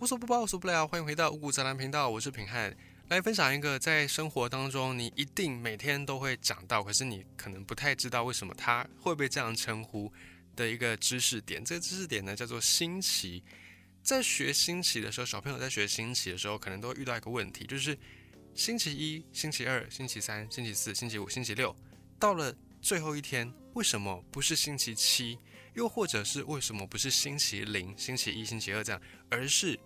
无所不包，无所不聊，欢迎回到五谷杂粮频道，我是平汉，来分享一个在生活当中你一定每天都会讲到，可是你可能不太知道为什么它会被这样称呼的一个知识点。这个知识点呢叫做星期。在学星期的时候，小朋友在学星期的时候，可能都会遇到一个问题，就是星期一、星期二、星期三、星期四、星期五、星期六，到了最后一天，为什么不是星期七？又或者是为什么不是星期零、星期一、星期二这样，而是？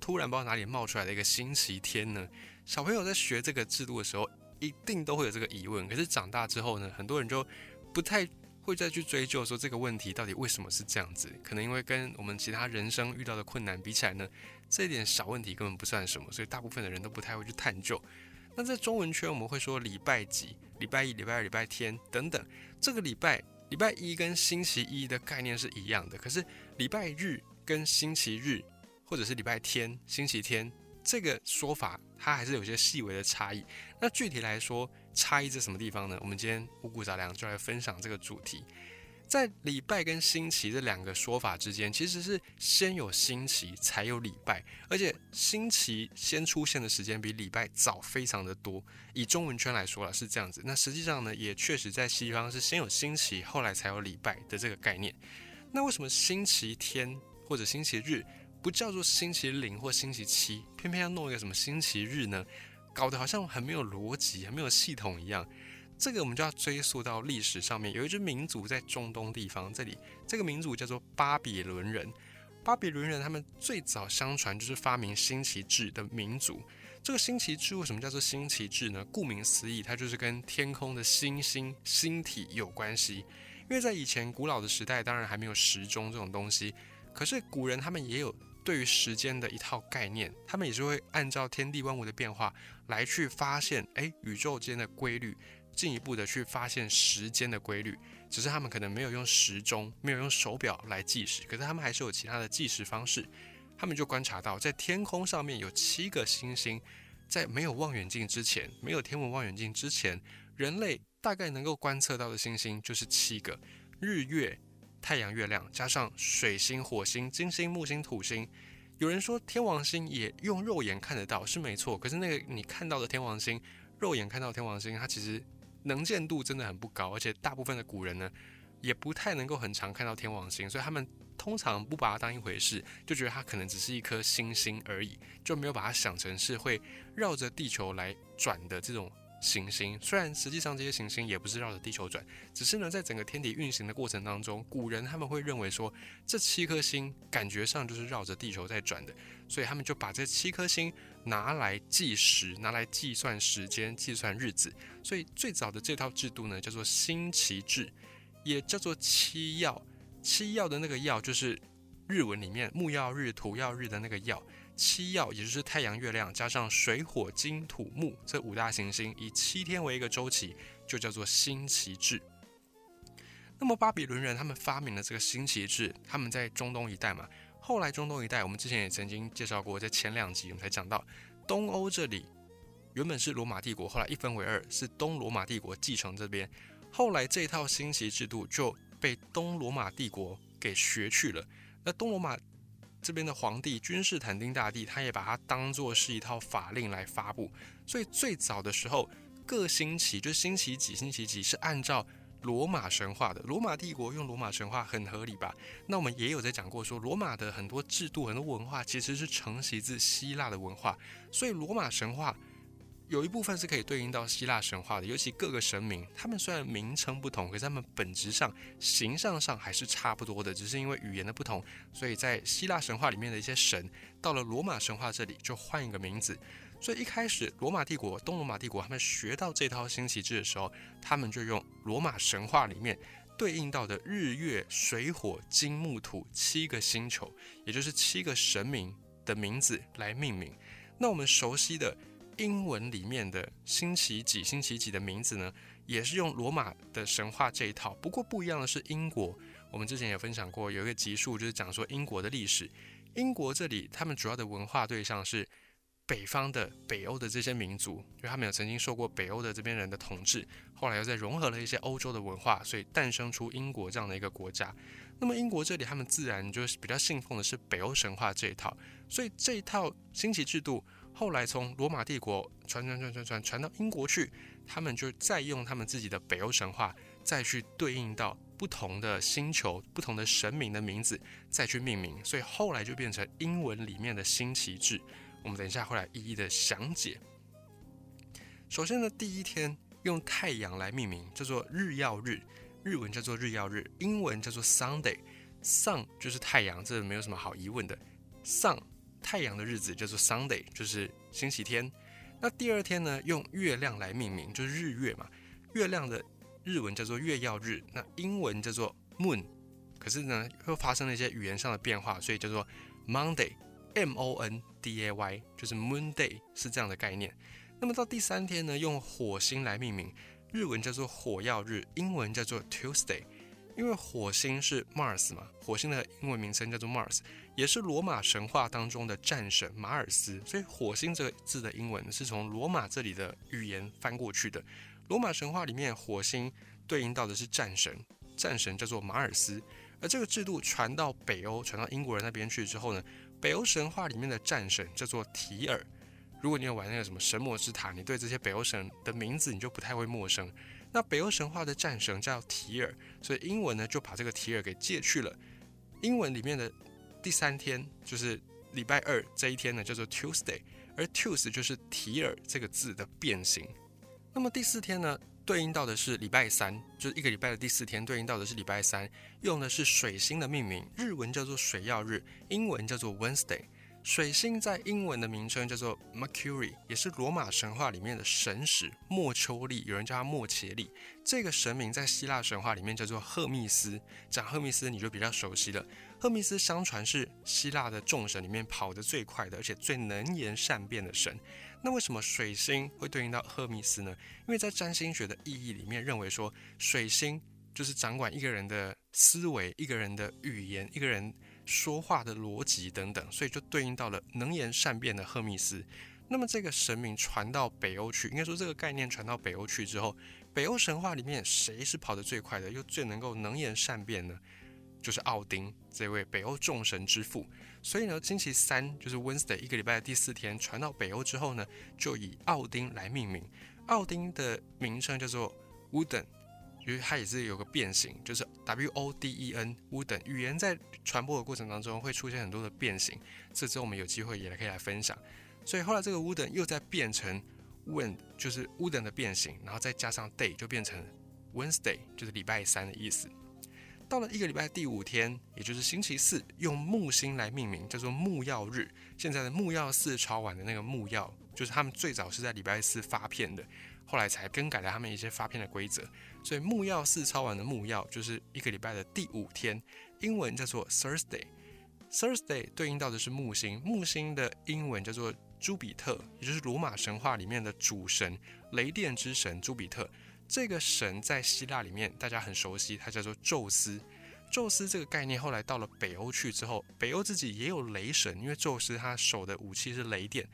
突然不知道哪里冒出来的一个星期天呢？小朋友在学这个制度的时候，一定都会有这个疑问。可是长大之后呢，很多人就不太会再去追究说这个问题到底为什么是这样子。可能因为跟我们其他人生遇到的困难比起来呢，这一点小问题根本不算什么，所以大部分的人都不太会去探究。那在中文圈，我们会说礼拜几、礼拜一、礼拜二、礼拜天等等。这个礼拜礼拜一跟星期一的概念是一样的，可是礼拜日跟星期日。或者是礼拜天、星期天，这个说法它还是有些细微的差异。那具体来说，差异在什么地方呢？我们今天五谷杂粮就来分享这个主题。在礼拜跟星期这两个说法之间，其实是先有星期才有礼拜，而且星期先出现的时间比礼拜早非常的多。以中文圈来说了是这样子，那实际上呢，也确实在西方是先有星期，后来才有礼拜的这个概念。那为什么星期天或者星期日？不叫做星期零或星期七，偏偏要弄一个什么星期日呢？搞得好像很没有逻辑、很没有系统一样。这个我们就要追溯到历史上面，有一支民族在中东地方，这里这个民族叫做巴比伦人。巴比伦人他们最早相传就是发明星期制的民族。这个星期制为什么叫做星期制呢？顾名思义，它就是跟天空的星星、星体有关系。因为在以前古老的时代，当然还没有时钟这种东西，可是古人他们也有。对于时间的一套概念，他们也是会按照天地万物的变化来去发现，哎，宇宙间的规律，进一步的去发现时间的规律。只是他们可能没有用时钟，没有用手表来计时，可是他们还是有其他的计时方式。他们就观察到，在天空上面有七个星星，在没有望远镜之前，没有天文望远镜之前，人类大概能够观测到的星星就是七个：日月。太阳、月亮，加上水星、火星、金星、木星、土星，有人说天王星也用肉眼看得到，是没错。可是那个你看到的天王星，肉眼看到天王星，它其实能见度真的很不高，而且大部分的古人呢，也不太能够很常看到天王星，所以他们通常不把它当一回事，就觉得它可能只是一颗星星而已，就没有把它想成是会绕着地球来转的这种。行星虽然实际上这些行星也不是绕着地球转，只是呢，在整个天体运行的过程当中，古人他们会认为说这七颗星感觉上就是绕着地球在转的，所以他们就把这七颗星拿来计时，拿来计算时间、计算日子。所以最早的这套制度呢，叫做星期制，也叫做七曜。七曜的那个曜就是日文里面木曜日、土曜日的那个曜。七曜，也就是太阳、月亮加上水、火、金、土、木这五大行星，以七天为一个周期，就叫做星期制。那么巴比伦人他们发明了这个星期制，他们在中东一带嘛。后来中东一带，我们之前也曾经介绍过，在前两集我们才讲到，东欧这里原本是罗马帝国，后来一分为二，是东罗马帝国继承这边。后来这套星期制度就被东罗马帝国给学去了。那东罗马。这边的皇帝君士坦丁大帝，他也把它当做是一套法令来发布。所以最早的时候，各星期就星期几、星期几是按照罗马神话的。罗马帝国用罗马神话很合理吧？那我们也有在讲过，说罗马的很多制度、很多文化其实是承袭自希腊的文化，所以罗马神话。有一部分是可以对应到希腊神话的，尤其各个神明，他们虽然名称不同，可是他们本质上、形象上还是差不多的，只是因为语言的不同，所以在希腊神话里面的一些神，到了罗马神话这里就换一个名字。所以一开始罗马帝国、东罗马帝国他们学到这套星旗制的时候，他们就用罗马神话里面对应到的日月水火金木土七个星球，也就是七个神明的名字来命名。那我们熟悉的。英文里面的星期几、星期几的名字呢，也是用罗马的神话这一套。不过不一样的是，英国我们之前也分享过，有一个集数就是讲说英国的历史。英国这里他们主要的文化对象是北方的北欧的这些民族，因为他们有曾经受过北欧的这边人的统治，后来又在融合了一些欧洲的文化，所以诞生出英国这样的一个国家。那么英国这里他们自然就是比较信奉的是北欧神话这一套，所以这一套星期制度后来从罗马帝国传传传传传传到英国去，他们就再用他们自己的北欧神话再去对应到不同的星球、不同的神明的名字再去命名，所以后来就变成英文里面的星旗制。我们等一下会来一一的详解。首先呢，第一天用太阳来命名，叫做日曜日。日文叫做日曜日，英文叫做 Sunday。Sun 就是太阳，这没有什么好疑问的。Sun 太阳的日子叫做 Sunday，就是星期天。那第二天呢，用月亮来命名，就是日月嘛。月亮的日文叫做月曜日，那英文叫做 Moon。可是呢，又发生了一些语言上的变化，所以叫做 Monday，M O N D A Y，就是 Moon Day 是这样的概念。那么到第三天呢，用火星来命名。日文叫做火曜日，英文叫做 Tuesday，因为火星是 Mars 嘛，火星的英文名称叫做 Mars，也是罗马神话当中的战神马尔斯，所以火星这个字的英文是从罗马这里的语言翻过去的。罗马神话里面，火星对应到的是战神，战神叫做马尔斯，而这个制度传到北欧，传到英国人那边去之后呢，北欧神话里面的战神叫做提尔。如果你有玩那个什么神魔之塔，你对这些北欧神的名字你就不太会陌生。那北欧神话的战神叫提尔，所以英文呢就把这个提尔给借去了。英文里面的第三天就是礼拜二这一天呢叫做 Tuesday，而 Tuesday 就是提尔这个字的变形。那么第四天呢对应到的是礼拜三，就是一个礼拜的第四天对应到的是礼拜三，用的是水星的命名，日文叫做水曜日，英文叫做 Wednesday。水星在英文的名称叫做 Mercury，也是罗马神话里面的神使莫丘利，有人叫他莫切利。这个神明在希腊神话里面叫做赫密斯，讲赫密斯你就比较熟悉了。赫密斯相传是希腊的众神里面跑得最快的，而且最能言善辩的神。那为什么水星会对应到赫密斯呢？因为在占星学的意义里面，认为说水星就是掌管一个人的思维、一个人的语言、一个人。说话的逻辑等等，所以就对应到了能言善辩的赫密斯。那么这个神明传到北欧去，应该说这个概念传到北欧去之后，北欧神话里面谁是跑得最快的，又最能够能言善辩呢？就是奥丁这位北欧众神之父。所以呢，星期三就是 Wednesday 一个礼拜的第四天传到北欧之后呢，就以奥丁来命名。奥丁的名称叫做 Wooden。因为它也是有个变形，就是 W O D E N Wooden。语言在传播的过程当中会出现很多的变形，这之后我们有机会也可以来分享。所以后来这个 Wooden 又在变成 Wind，就是 Wooden 的变形，然后再加上 Day 就变成 Wednesday，就是礼拜三的意思。到了一个礼拜第五天，也就是星期四，用木星来命名，叫做木曜日。现在的木曜四朝晚的那个木曜，就是他们最早是在礼拜四发片的。后来才更改了他们一些发片的规则，所以木曜四抄完的木曜就是一个礼拜的第五天，英文叫做 Thursday。Thursday 对应到的是木星，木星的英文叫做朱比特，也就是罗马神话里面的主神，雷电之神朱比特。这个神在希腊里面大家很熟悉，他叫做宙斯。宙斯这个概念后来到了北欧去之后，北欧自己也有雷神，因为宙斯他手的武器是雷电。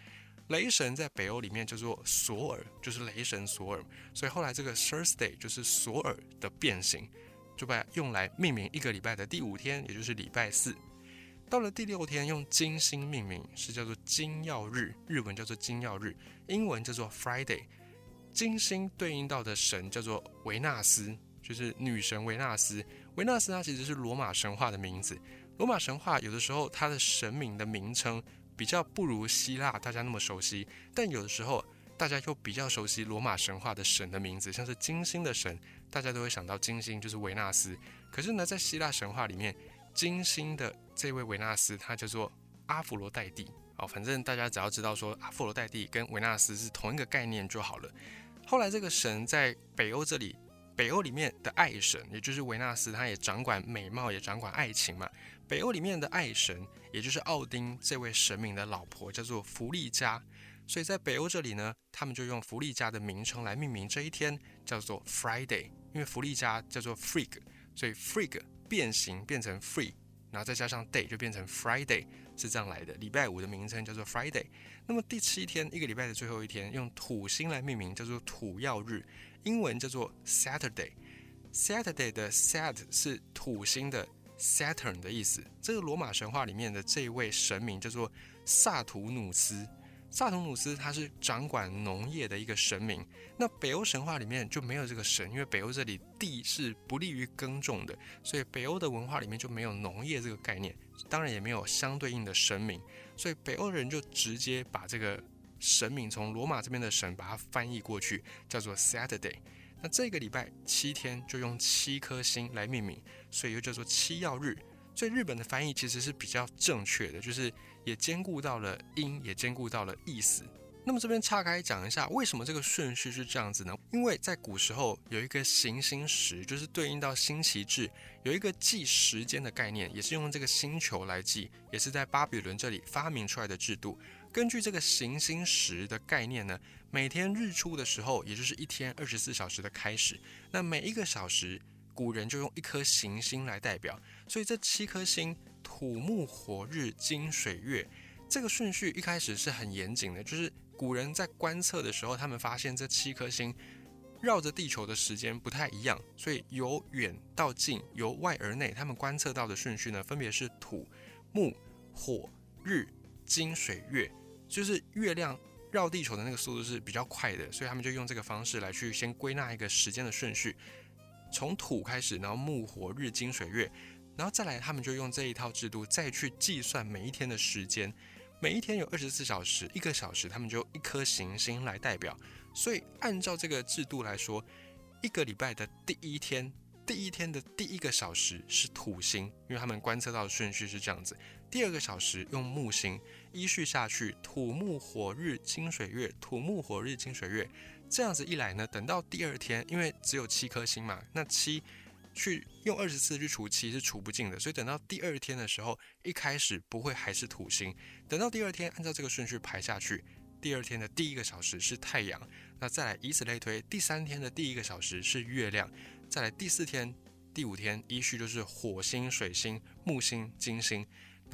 雷神在北欧里面叫做索尔，就是雷神索尔，所以后来这个 Thursday 就是索尔的变形，就被用来命名一个礼拜的第五天，也就是礼拜四。到了第六天，用金星命名，是叫做金曜日，日文叫做金曜日，英文叫做 Friday。金星对应到的神叫做维纳斯，就是女神维纳斯。维纳斯它其实是罗马神话的名字，罗马神话有的时候它的神明的名称。比较不如希腊大家那么熟悉，但有的时候大家又比较熟悉罗马神话的神的名字，像是金星的神，大家都会想到金星就是维纳斯。可是呢，在希腊神话里面，金星的这位维纳斯，他叫做阿佛罗代蒂。哦，反正大家只要知道说阿佛罗代蒂跟维纳斯是同一个概念就好了。后来这个神在北欧这里，北欧里面的爱神，也就是维纳斯，他也掌管美貌，也掌管爱情嘛。北欧里面的爱神，也就是奥丁这位神明的老婆，叫做弗利嘉。所以在北欧这里呢，他们就用弗利嘉的名称来命名这一天，叫做 Friday。因为弗利嘉叫做 Freak，所以 Freak 变形变成 Free，然后再加上 Day 就变成 Friday，是这样来的。礼拜五的名称叫做 Friday。那么第七天，一个礼拜的最后一天，用土星来命名，叫做土曜日，英文叫做 Saturday。Saturday 的 Sat 是土星的。Saturn 的意思。这个罗马神话里面的这位神明叫做萨图努斯。萨图努斯他是掌管农业的一个神明。那北欧神话里面就没有这个神，因为北欧这里地是不利于耕种的，所以北欧的文化里面就没有农业这个概念，当然也没有相对应的神明。所以北欧人就直接把这个神明从罗马这边的神把它翻译过去，叫做 Saturday。那这个礼拜七天就用七颗星来命名，所以又叫做七曜日。所以日本的翻译其实是比较正确的，就是也兼顾到了音，也兼顾到了意思。那么这边岔开讲一下，为什么这个顺序是这样子呢？因为在古时候有一个行星时，就是对应到星期制，有一个计时间的概念，也是用这个星球来计，也是在巴比伦这里发明出来的制度。根据这个行星时的概念呢，每天日出的时候，也就是一天二十四小时的开始，那每一个小时，古人就用一颗行星来代表。所以这七颗星土木火日金水月这个顺序一开始是很严谨的，就是古人在观测的时候，他们发现这七颗星绕着地球的时间不太一样，所以由远到近，由外而内，他们观测到的顺序呢，分别是土木火日金水月。就是月亮绕地球的那个速度是比较快的，所以他们就用这个方式来去先归纳一个时间的顺序，从土开始，然后木火日金水月，然后再来他们就用这一套制度再去计算每一天的时间，每一天有二十四小时，一个小时他们就一颗行星来代表，所以按照这个制度来说，一个礼拜的第一天，第一天的第一个小时是土星，因为他们观测到的顺序是这样子。第二个小时用木星依序下去，土木火日金水月，土木火日金水月，这样子一来呢，等到第二天，因为只有七颗星嘛，那七去用二十四去除七是除不尽的，所以等到第二天的时候，一开始不会还是土星，等到第二天按照这个顺序排下去，第二天的第一个小时是太阳，那再来以此类推，第三天的第一个小时是月亮，再来第四天、第五天依序就是火星、水星、木星、金星。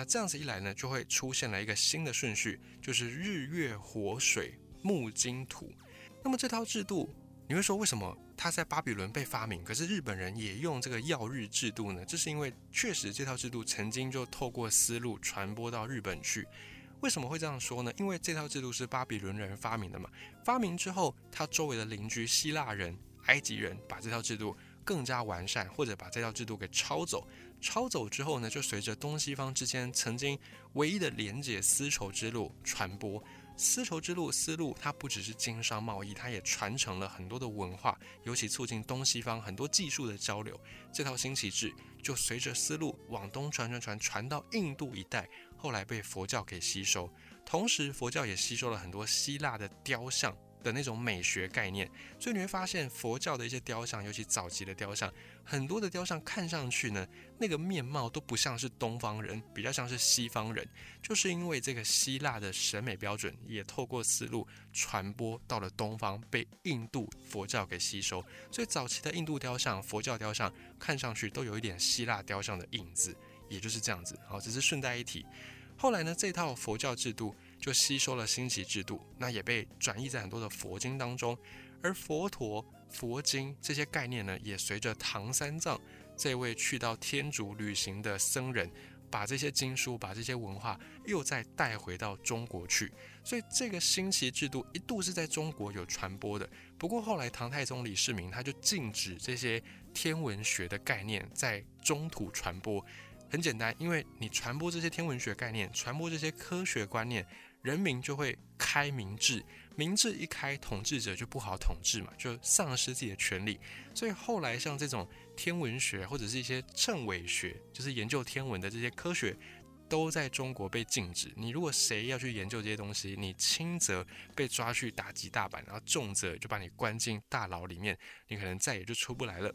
那这样子一来呢，就会出现了一个新的顺序，就是日月火水木金土。那么这套制度，你会说为什么它在巴比伦被发明，可是日本人也用这个曜日制度呢？这是因为确实这套制度曾经就透过丝路传播到日本去。为什么会这样说呢？因为这套制度是巴比伦人发明的嘛。发明之后，他周围的邻居希腊人、埃及人把这套制度更加完善，或者把这套制度给抄走。抄走之后呢，就随着东西方之间曾经唯一的连接丝绸之路传播。丝绸之路丝路，它不只是经商贸易，它也传承了很多的文化，尤其促进东西方很多技术的交流。这套新旗帜就随着丝路往东传传传传到印度一带，后来被佛教给吸收。同时，佛教也吸收了很多希腊的雕像。的那种美学概念，所以你会发现佛教的一些雕像，尤其早期的雕像，很多的雕像看上去呢，那个面貌都不像是东方人，比较像是西方人，就是因为这个希腊的审美标准也透过丝路传播到了东方，被印度佛教给吸收，所以早期的印度雕像、佛教雕像看上去都有一点希腊雕像的影子，也就是这样子。好，只是顺带一提，后来呢，这套佛教制度。就吸收了新奇制度，那也被转译在很多的佛经当中，而佛陀、佛经这些概念呢，也随着唐三藏这位去到天竺旅行的僧人，把这些经书、把这些文化又再带回到中国去。所以这个新奇制度一度是在中国有传播的，不过后来唐太宗李世民他就禁止这些天文学的概念在中土传播。很简单，因为你传播这些天文学概念，传播这些科学观念。人民就会开明制，明制一开，统治者就不好统治嘛，就丧失自己的权利。所以后来像这种天文学或者是一些谶纬学，就是研究天文的这些科学，都在中国被禁止。你如果谁要去研究这些东西，你轻则被抓去打击大板，然后重则就把你关进大牢里面，你可能再也就出不来了。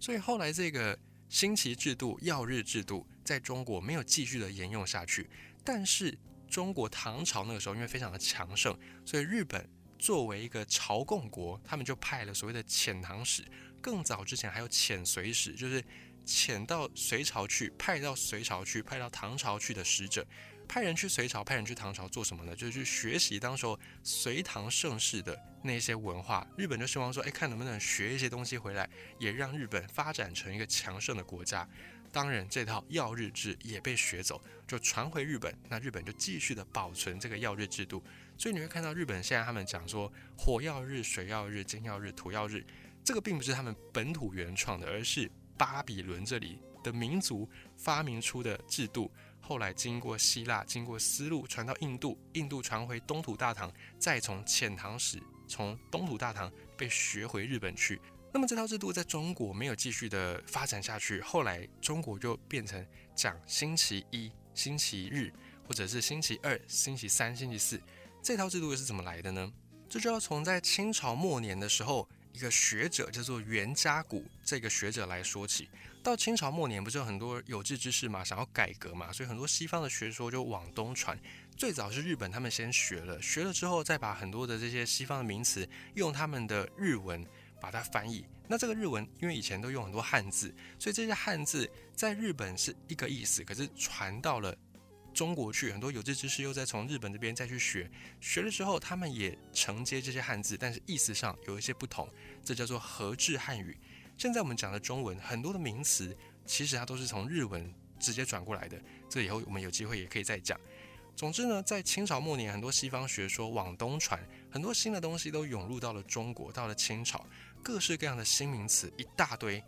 所以后来这个星旗制度、曜日制度在中国没有继续的沿用下去，但是。中国唐朝那个时候，因为非常的强盛，所以日本作为一个朝贡国，他们就派了所谓的遣唐使。更早之前还有遣隋使，就是遣到隋朝去，派到隋朝去，派到唐朝去的使者，派人去隋朝，派人去唐朝做什么呢？就是去学习当时候隋唐盛世的那些文化。日本就希望说，哎，看能不能学一些东西回来，也让日本发展成一个强盛的国家。当然这套曜日制也被学走，就传回日本。那日本就继续的保存这个曜日制度。所以你会看到日本现在他们讲说火曜日、水曜日、金曜日、土曜日，这个并不是他们本土原创的，而是巴比伦这里的民族发明出的制度。后来经过希腊、经过丝路传到印度，印度传回东土大唐，再从遣唐使从东土大唐被学回日本去。那么这套制度在中国没有继续的发展下去，后来中国就变成讲星期一、星期日，或者是星期二、星期三、星期四。这套制度又是怎么来的呢？这就要从在清朝末年的时候，一个学者叫做袁家谷这个学者来说起。到清朝末年，不是有很多有志之士嘛，想要改革嘛，所以很多西方的学说就往东传。最早是日本他们先学了，学了之后再把很多的这些西方的名词用他们的日文把它翻译。那这个日文因为以前都用很多汉字，所以这些汉字在日本是一个意思，可是传到了。中国去很多有志之士又在从日本这边再去学，学了之后他们也承接这些汉字，但是意思上有一些不同，这叫做合制汉语。现在我们讲的中文很多的名词，其实它都是从日文直接转过来的。这以后我们有机会也可以再讲。总之呢，在清朝末年，很多西方学说往东传，很多新的东西都涌入到了中国，到了清朝，各式各样的新名词一大堆。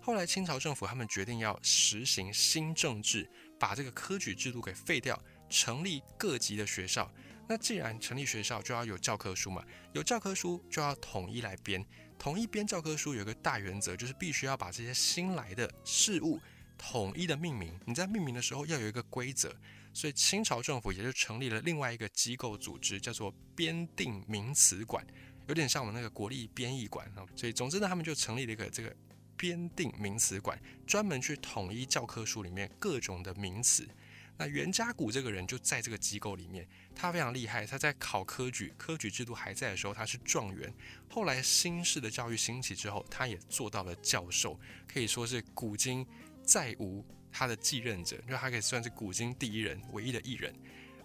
后来清朝政府他们决定要实行新政治。把这个科举制度给废掉，成立各级的学校。那既然成立学校，就要有教科书嘛，有教科书就要统一来编。统一编教科书有个大原则，就是必须要把这些新来的事物统一的命名。你在命名的时候要有一个规则，所以清朝政府也就成立了另外一个机构组织，叫做编定名词馆，有点像我们那个国立编译馆啊。所以总之呢，他们就成立了一个这个。编定名词馆，专门去统一教科书里面各种的名词。那袁家谷这个人就在这个机构里面，他非常厉害。他在考科举，科举制度还在的时候，他是状元。后来新式的教育兴起之后，他也做到了教授，可以说是古今再无他的继任者，因为他可以算是古今第一人，唯一的艺人。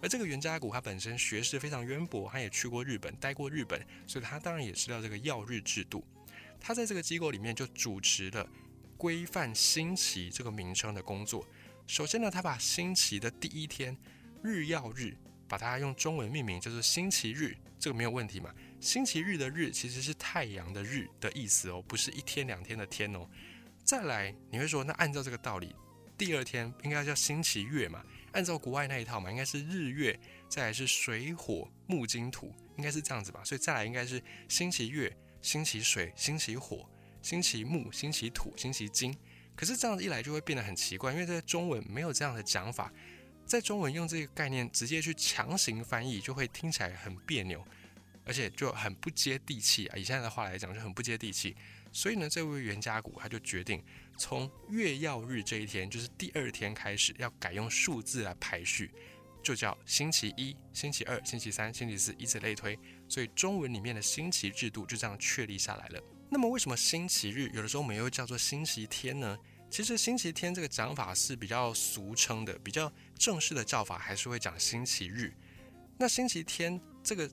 而这个袁家谷他本身学识非常渊博，他也去过日本，待过日本，所以他当然也知道这个曜日制度。他在这个机构里面就主持了规范星期这个名称的工作。首先呢，他把星期的第一天日曜日，把它用中文命名，叫做星期日，这个没有问题嘛？星期日的日其实是太阳的日的意思哦，不是一天两天的天哦。再来，你会说，那按照这个道理，第二天应该叫星期月嘛？按照国外那一套嘛，应该是日月，再来是水火木金土，应该是这样子吧？所以再来应该是星期月。星期水，星期火，星期木，星期土，星期金。可是这样一来就会变得很奇怪，因为在中文没有这样的讲法，在中文用这个概念直接去强行翻译，就会听起来很别扭，而且就很不接地气啊！以现在的话来讲，就很不接地气。所以呢，这位袁家谷他就决定从月曜日这一天，就是第二天开始，要改用数字来排序。就叫星期一、星期二、星期三、星期四，以此类推。所以中文里面的星期制度就这样确立下来了。那么为什么星期日有的时候我们又叫做星期天呢？其实星期天这个讲法是比较俗称的，比较正式的叫法还是会讲星期日。那星期天这个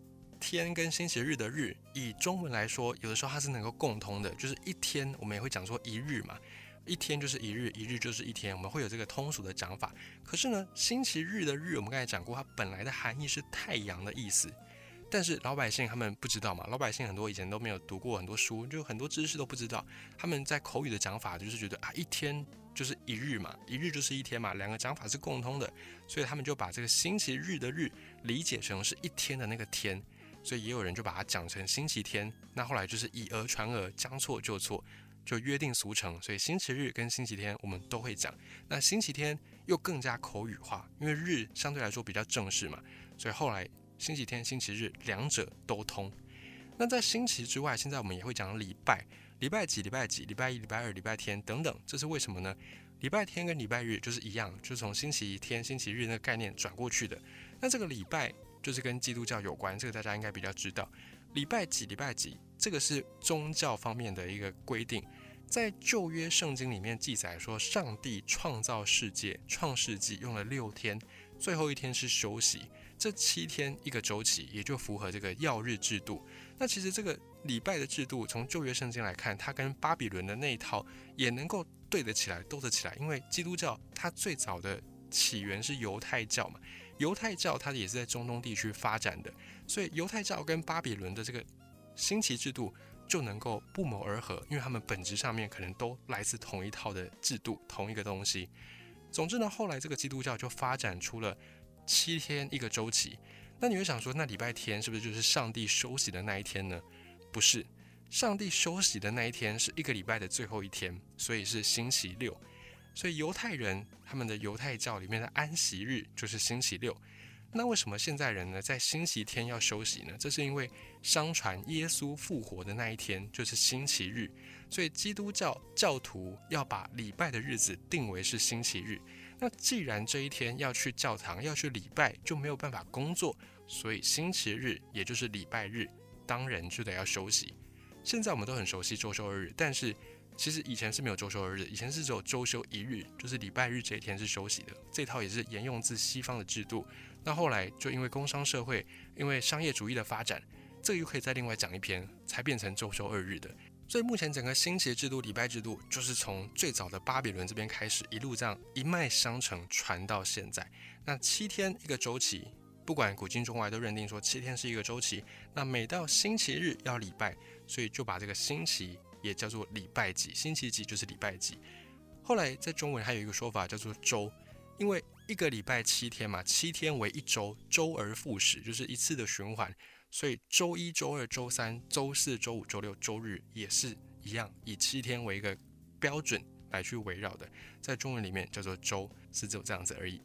天跟星期日的日，以中文来说，有的时候它是能够共通的，就是一天我们也会讲说一日嘛。一天就是一日，一日就是一天，我们会有这个通俗的讲法。可是呢，星期日的日，我们刚才讲过，它本来的含义是太阳的意思。但是老百姓他们不知道嘛，老百姓很多以前都没有读过很多书，就很多知识都不知道。他们在口语的讲法就是觉得啊，一天就是一日嘛，一日就是一天嘛，两个讲法是共通的，所以他们就把这个星期日的日理解成是一天的那个天，所以也有人就把它讲成星期天。那后来就是以讹传讹，将错就错。就约定俗成，所以星期日跟星期天我们都会讲。那星期天又更加口语化，因为日相对来说比较正式嘛，所以后来星期天、星期日两者都通。那在星期之外，现在我们也会讲礼拜，礼拜几、礼拜几、礼拜一、礼拜二、礼拜天等等，这是为什么呢？礼拜天跟礼拜日就是一样，就是从星期天、星期日那个概念转过去的。那这个礼拜就是跟基督教有关，这个大家应该比较知道。礼拜几、礼拜几。这个是宗教方面的一个规定，在旧约圣经里面记载说，上帝创造世界，创世纪用了六天，最后一天是休息。这七天一个周期，也就符合这个曜日制度。那其实这个礼拜的制度，从旧约圣经来看，它跟巴比伦的那一套也能够对得起来、斗得起来。因为基督教它最早的起源是犹太教嘛，犹太教它也是在中东地区发展的，所以犹太教跟巴比伦的这个星期制度就能够不谋而合，因为他们本质上面可能都来自同一套的制度、同一个东西。总之呢，后来这个基督教就发展出了七天一个周期。那你会想说，那礼拜天是不是就是上帝休息的那一天呢？不是，上帝休息的那一天是一个礼拜的最后一天，所以是星期六。所以犹太人他们的犹太教里面的安息日就是星期六。那为什么现在人呢在星期天要休息呢？这是因为相传耶稣复活的那一天就是星期日，所以基督教教徒要把礼拜的日子定为是星期日。那既然这一天要去教堂要去礼拜，就没有办法工作，所以星期日也就是礼拜日，当然就得要休息。现在我们都很熟悉周休二日，但是其实以前是没有周休二日，以前是只有周休一日，就是礼拜日这一天是休息的。这套也是沿用自西方的制度。那后来就因为工商社会，因为商业主义的发展，这个又可以再另外讲一篇，才变成周休二日的。所以目前整个星期制度、礼拜制度，就是从最早的巴比伦这边开始，一路这样一脉相承传到现在。那七天一个周期，不管古今中外都认定说七天是一个周期。那每到星期日要礼拜，所以就把这个星期也叫做礼拜几，星期几就是礼拜几。后来在中文还有一个说法叫做周，因为一个礼拜七天嘛，七天为一周，周而复始，就是一次的循环。所以周一、周二、周三、周四周五、周六、周日也是一样，以七天为一个标准来去围绕的，在中文里面叫做周，是只有这样子而已。